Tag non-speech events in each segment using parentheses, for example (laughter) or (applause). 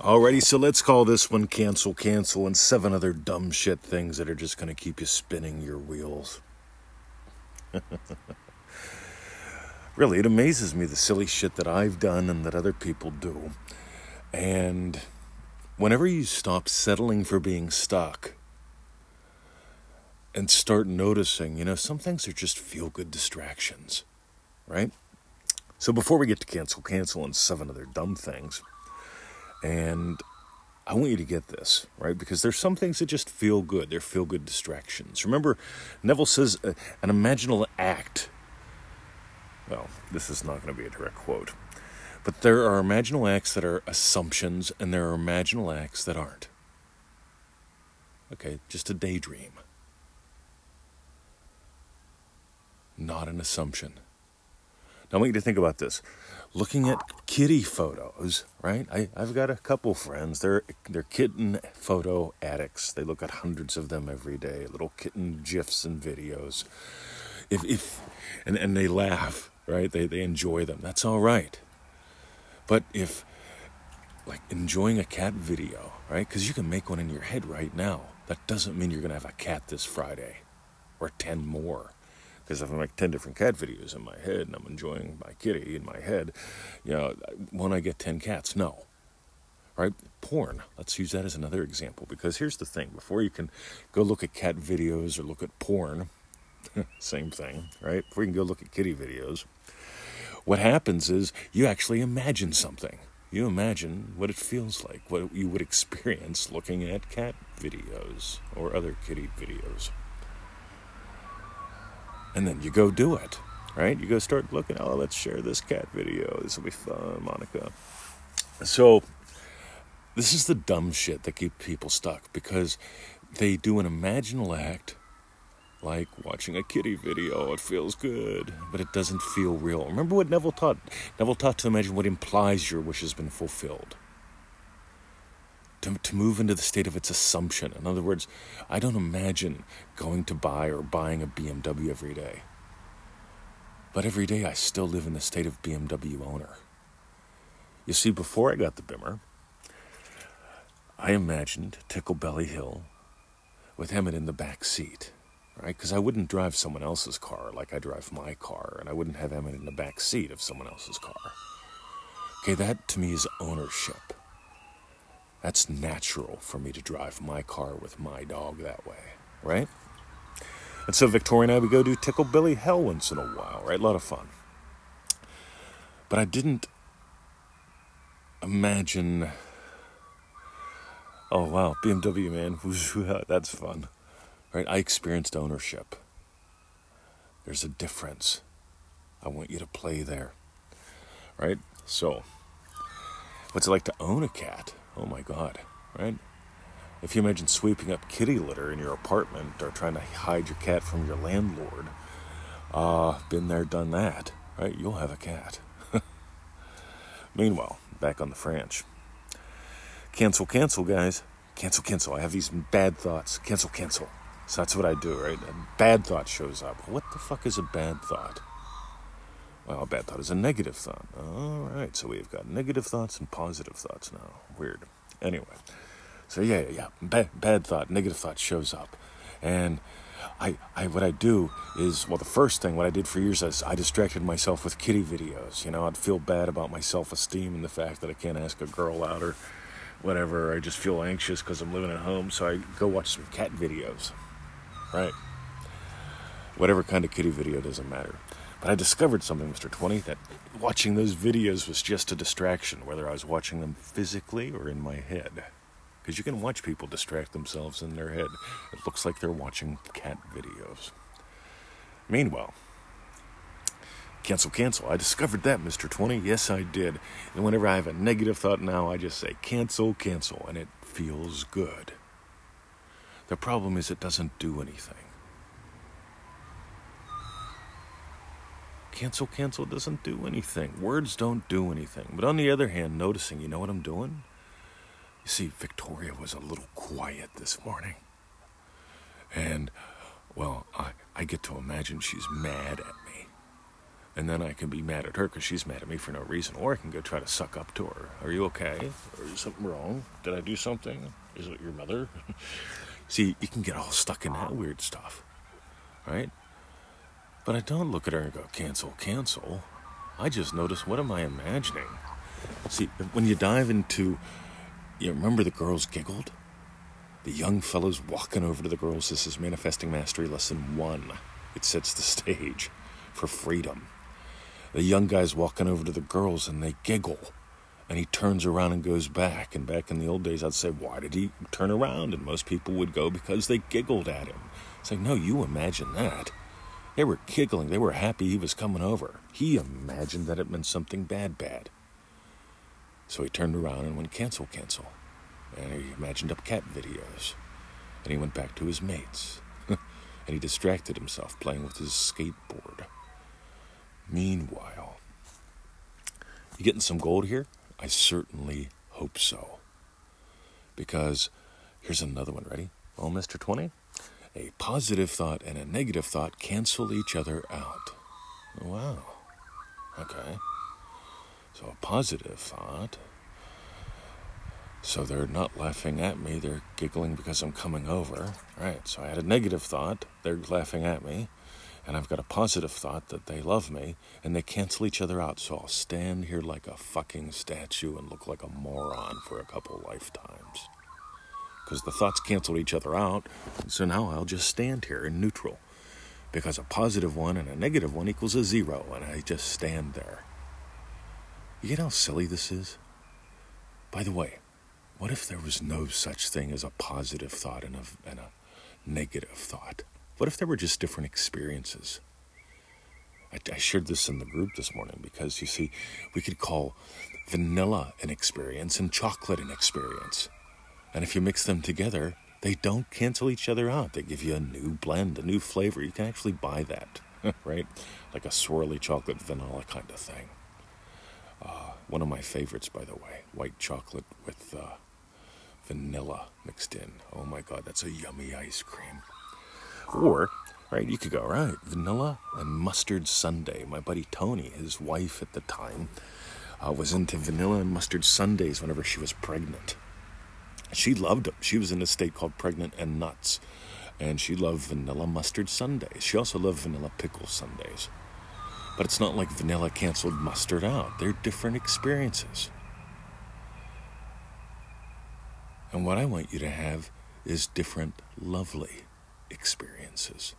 Alrighty, so let's call this one cancel, cancel, and seven other dumb shit things that are just going to keep you spinning your wheels. (laughs) really, it amazes me the silly shit that I've done and that other people do. And whenever you stop settling for being stuck and start noticing, you know, some things are just feel good distractions, right? So before we get to cancel, cancel, and seven other dumb things, and I want you to get this, right? Because there's some things that just feel good. They're feel good distractions. Remember, Neville says uh, an imaginal act. Well, this is not going to be a direct quote. But there are imaginal acts that are assumptions, and there are imaginal acts that aren't. Okay, just a daydream. Not an assumption. Now, I want you to think about this looking at kitty photos, right? I, I've got a couple friends. They're they're kitten photo addicts. They look at hundreds of them every day, little kitten gifs and videos. If if and, and they laugh, right? They they enjoy them. That's all right. But if like enjoying a cat video, right? Because you can make one in your head right now. That doesn't mean you're gonna have a cat this Friday or ten more because I make 10 different cat videos in my head and I'm enjoying my kitty in my head, you know, won't I get 10 cats? No. Right? Porn. Let's use that as another example because here's the thing before you can go look at cat videos or look at porn, (laughs) same thing, right? Before you can go look at kitty videos, what happens is you actually imagine something. You imagine what it feels like, what you would experience looking at cat videos or other kitty videos and then you go do it, right? You go start looking, oh, let's share this cat video. This will be fun, Monica. So, this is the dumb shit that keep people stuck because they do an imaginal act like watching a kitty video. It feels good, but it doesn't feel real. Remember what Neville taught? Neville taught to imagine what implies your wish has been fulfilled to, to move into the state of its assumption. In other words, I don't imagine going to buy or buying a BMW every day. But every day I still live in the state of BMW owner. You see, before I got the Bimmer, I imagined Tickle Belly Hill with Emmett in the back seat, right? Because I wouldn't drive someone else's car like I drive my car, and I wouldn't have Emmett in the back seat of someone else's car. Okay, that to me is ownership. That's natural for me to drive my car with my dog that way, right? And so Victoria and I would go do Tickle Belly Hill once in a while, right? A lot of fun. But I didn't imagine. Oh wow, BMW man, (laughs) that's fun, right? I experienced ownership. There's a difference. I want you to play there, right? So, what's it like to own a cat? Oh my God, right? If you imagine sweeping up kitty litter in your apartment or trying to hide your cat from your landlord, uh, been there, done that, right? You'll have a cat. (laughs) Meanwhile, back on the French. Cancel, cancel, guys. Cancel, cancel. I have these bad thoughts. Cancel, cancel. So that's what I do, right? A bad thought shows up. What the fuck is a bad thought? Well, a bad thought is a negative thought. All right, so we've got negative thoughts and positive thoughts now. Weird. Anyway, so yeah, yeah, yeah. Bad, bad thought, negative thought shows up, and I, I, what I do is, well, the first thing, what I did for years is I distracted myself with kitty videos. You know, I'd feel bad about my self-esteem and the fact that I can't ask a girl out or whatever. I just feel anxious because I'm living at home, so I go watch some cat videos. Right. Whatever kind of kitty video doesn't matter. But I discovered something, Mr. 20, that watching those videos was just a distraction, whether I was watching them physically or in my head. Because you can watch people distract themselves in their head. It looks like they're watching cat videos. Meanwhile, cancel, cancel. I discovered that, Mr. 20. Yes, I did. And whenever I have a negative thought now, I just say cancel, cancel, and it feels good. The problem is it doesn't do anything. Cancel, cancel doesn't do anything. Words don't do anything. But on the other hand, noticing, you know what I'm doing? You see, Victoria was a little quiet this morning. And, well, I, I get to imagine she's mad at me And then I can be mad at her because she's mad at me for no reason. Or I can go try to suck up to her. Are you okay? Or is something wrong? Did I do something? Is it your mother? (laughs) See, you can get all stuck in that weird stuff, right? But I don't look at her and go, cancel, cancel. I just notice, what am I imagining? See, when you dive into, you remember the girls giggled? The young fellows walking over to the girls. This is Manifesting Mastery Lesson 1. It sets the stage for freedom. The young guy's walking over to the girls and they giggle. And he turns around and goes back. And back in the old days, I'd say, Why did he turn around? And most people would go, Because they giggled at him. It's like, No, you imagine that. They were giggling. They were happy he was coming over. He imagined that it meant something bad, bad. So he turned around and went, Cancel, cancel and he imagined up cat videos. And he went back to his mates. (laughs) and he distracted himself playing with his skateboard. Meanwhile, you getting some gold here? I certainly hope so. Because here's another one. Ready? Well, Mr. 20? A positive thought and a negative thought cancel each other out. Wow. Okay. So a positive thought so they're not laughing at me, they're giggling because I'm coming over. Right, so I had a negative thought, they're laughing at me, and I've got a positive thought that they love me, and they cancel each other out. So I'll stand here like a fucking statue and look like a moron for a couple lifetimes. Because the thoughts cancel each other out, so now I'll just stand here in neutral. Because a positive one and a negative one equals a zero, and I just stand there. You get how silly this is? By the way, what if there was no such thing as a positive thought and a, and a negative thought? What if there were just different experiences? I, I shared this in the group this morning because you see, we could call vanilla an experience and chocolate an experience. And if you mix them together, they don't cancel each other out. They give you a new blend, a new flavor. You can actually buy that, (laughs) right? Like a swirly chocolate vanilla kind of thing. Uh, one of my favorites, by the way, white chocolate with uh, vanilla mixed in. Oh my god, that's a yummy ice cream. Or, right, you could go, right, vanilla and mustard sundae. My buddy Tony, his wife at the time, uh, was into vanilla and mustard sundaes whenever she was pregnant. She loved them. She was in a state called pregnant and nuts. And she loved vanilla mustard sundaes. She also loved vanilla pickle sundaes. But it's not like vanilla canceled mustard out. They're different experiences. And what I want you to have is different, lovely experiences.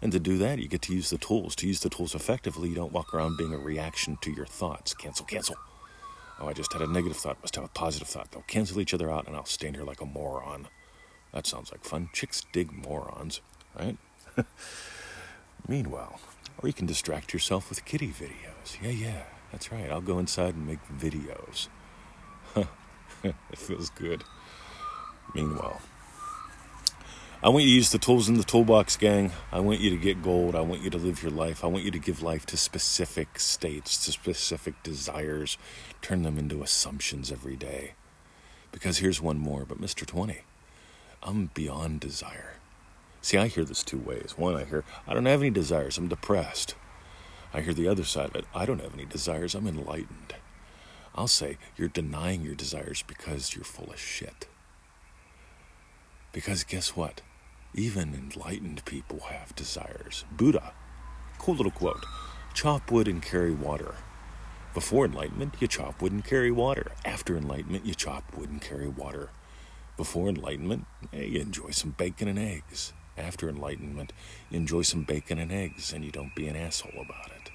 And to do that, you get to use the tools. To use the tools effectively, you don't walk around being a reaction to your thoughts. Cancel, cancel. Oh, I just had a negative thought, must have a positive thought. They'll cancel each other out, and I'll stand here like a moron. That sounds like fun. Chicks dig morons, right? (laughs) Meanwhile, or you can distract yourself with kitty videos. Yeah, yeah, that's right. I'll go inside and make videos. (laughs) it feels good. Meanwhile, I want you to use the tools in the toolbox, gang. I want you to get gold. I want you to live your life. I want you to give life to specific states, to specific desires, turn them into assumptions every day. Because here's one more, but Mr. 20, I'm beyond desire. See, I hear this two ways. One, I hear, I don't have any desires, I'm depressed. I hear the other side of it, I don't have any desires, I'm enlightened. I'll say you're denying your desires because you're full of shit. Because guess what? Even enlightened people have desires. Buddha, cool little quote chop wood and carry water. Before enlightenment, you chop wood and carry water. After enlightenment, you chop wood and carry water. Before enlightenment, hey, you enjoy some bacon and eggs. After enlightenment, you enjoy some bacon and eggs and you don't be an asshole about it.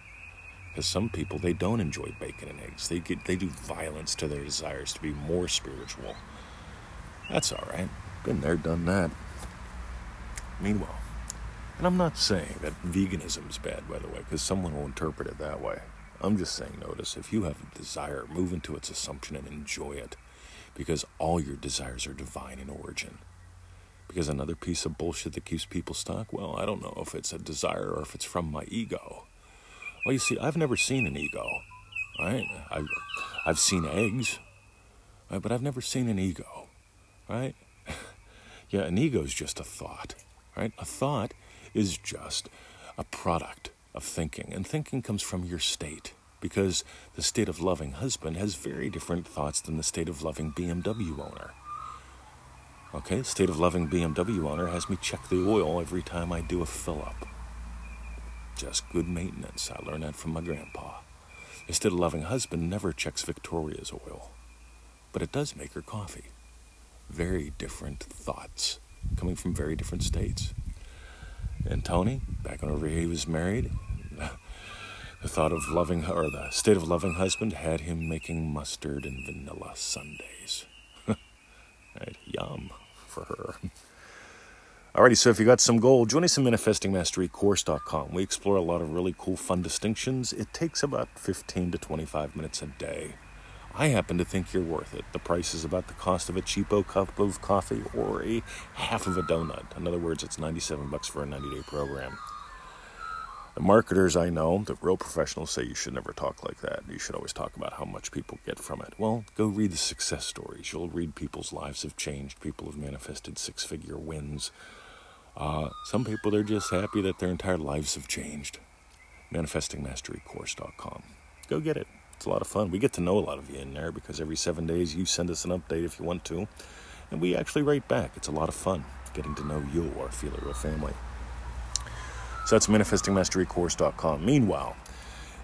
Because some people they don't enjoy bacon and eggs. They get they do violence to their desires to be more spiritual. That's all right. Been there, done that. Meanwhile, and I'm not saying that veganism is bad, by the way, because someone will interpret it that way. I'm just saying, notice if you have a desire, move into its assumption and enjoy it, because all your desires are divine in origin. Because another piece of bullshit that keeps people stuck, well, I don't know if it's a desire or if it's from my ego. Well, you see, I've never seen an ego, right? I've, I've seen eggs, right? but I've never seen an ego, right? (laughs) yeah, an ego is just a thought, right? A thought is just a product of thinking. And thinking comes from your state because the state of loving husband has very different thoughts than the state of loving BMW owner. Okay, the state of loving BMW owner has me check the oil every time I do a fill up. Just good maintenance. I learned that from my grandpa. The state of loving husband never checks Victoria's oil, but it does make her coffee. Very different thoughts coming from very different states. And Tony, back whenever he was married, (laughs) the thought of loving, her, or the state of loving husband had him making mustard and vanilla sundaes. (laughs) right, yum for her. Alrighty, so if you got some gold, join us in ManifestingMasteryCourse.com. We explore a lot of really cool, fun distinctions. It takes about 15 to 25 minutes a day. I happen to think you're worth it. The price is about the cost of a cheapo cup of coffee or a half of a donut. In other words, it's 97 bucks for a 90-day program. The marketers I know, the real professionals, say you should never talk like that. You should always talk about how much people get from it. Well, go read the success stories. You'll read people's lives have changed. People have manifested six figure wins. Uh, some people, they're just happy that their entire lives have changed. ManifestingMasteryCourse.com. Go get it. It's a lot of fun. We get to know a lot of you in there because every seven days you send us an update if you want to. And we actually write back. It's a lot of fun getting to know you, our Feel It Real family. So that's manifestingmasterycourse.com. Meanwhile,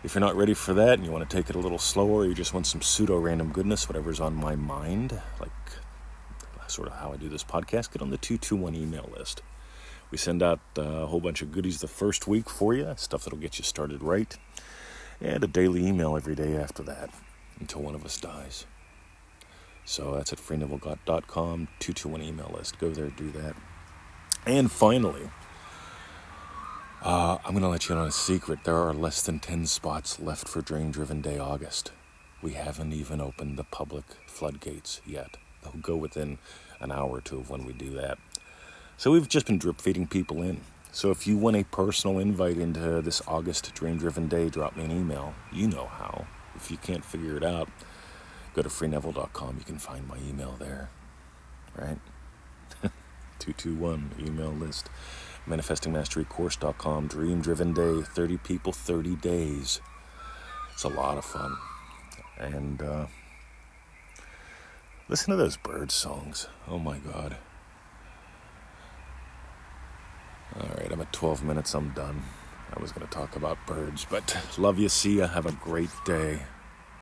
if you're not ready for that and you want to take it a little slower, or you just want some pseudo random goodness, whatever's on my mind, like sort of how I do this podcast, get on the 221 email list. We send out uh, a whole bunch of goodies the first week for you, stuff that'll get you started right, and a daily email every day after that until one of us dies. So that's at freenevillegoddard.com, 221 email list. Go there, do that. And finally, uh, I'm going to let you in on a secret. There are less than 10 spots left for Dream Driven Day August. We haven't even opened the public floodgates yet. They'll go within an hour or two of when we do that. So we've just been drip feeding people in. So if you want a personal invite into this August Dream Driven Day, drop me an email. You know how. If you can't figure it out, go to freeneville.com. You can find my email there. Right? (laughs) 221 email list manifestingmasterycourse.com dream driven day 30 people 30 days it's a lot of fun and uh, listen to those bird songs oh my god all right i'm at 12 minutes i'm done. I was going to talk about birds but love you see you have a great day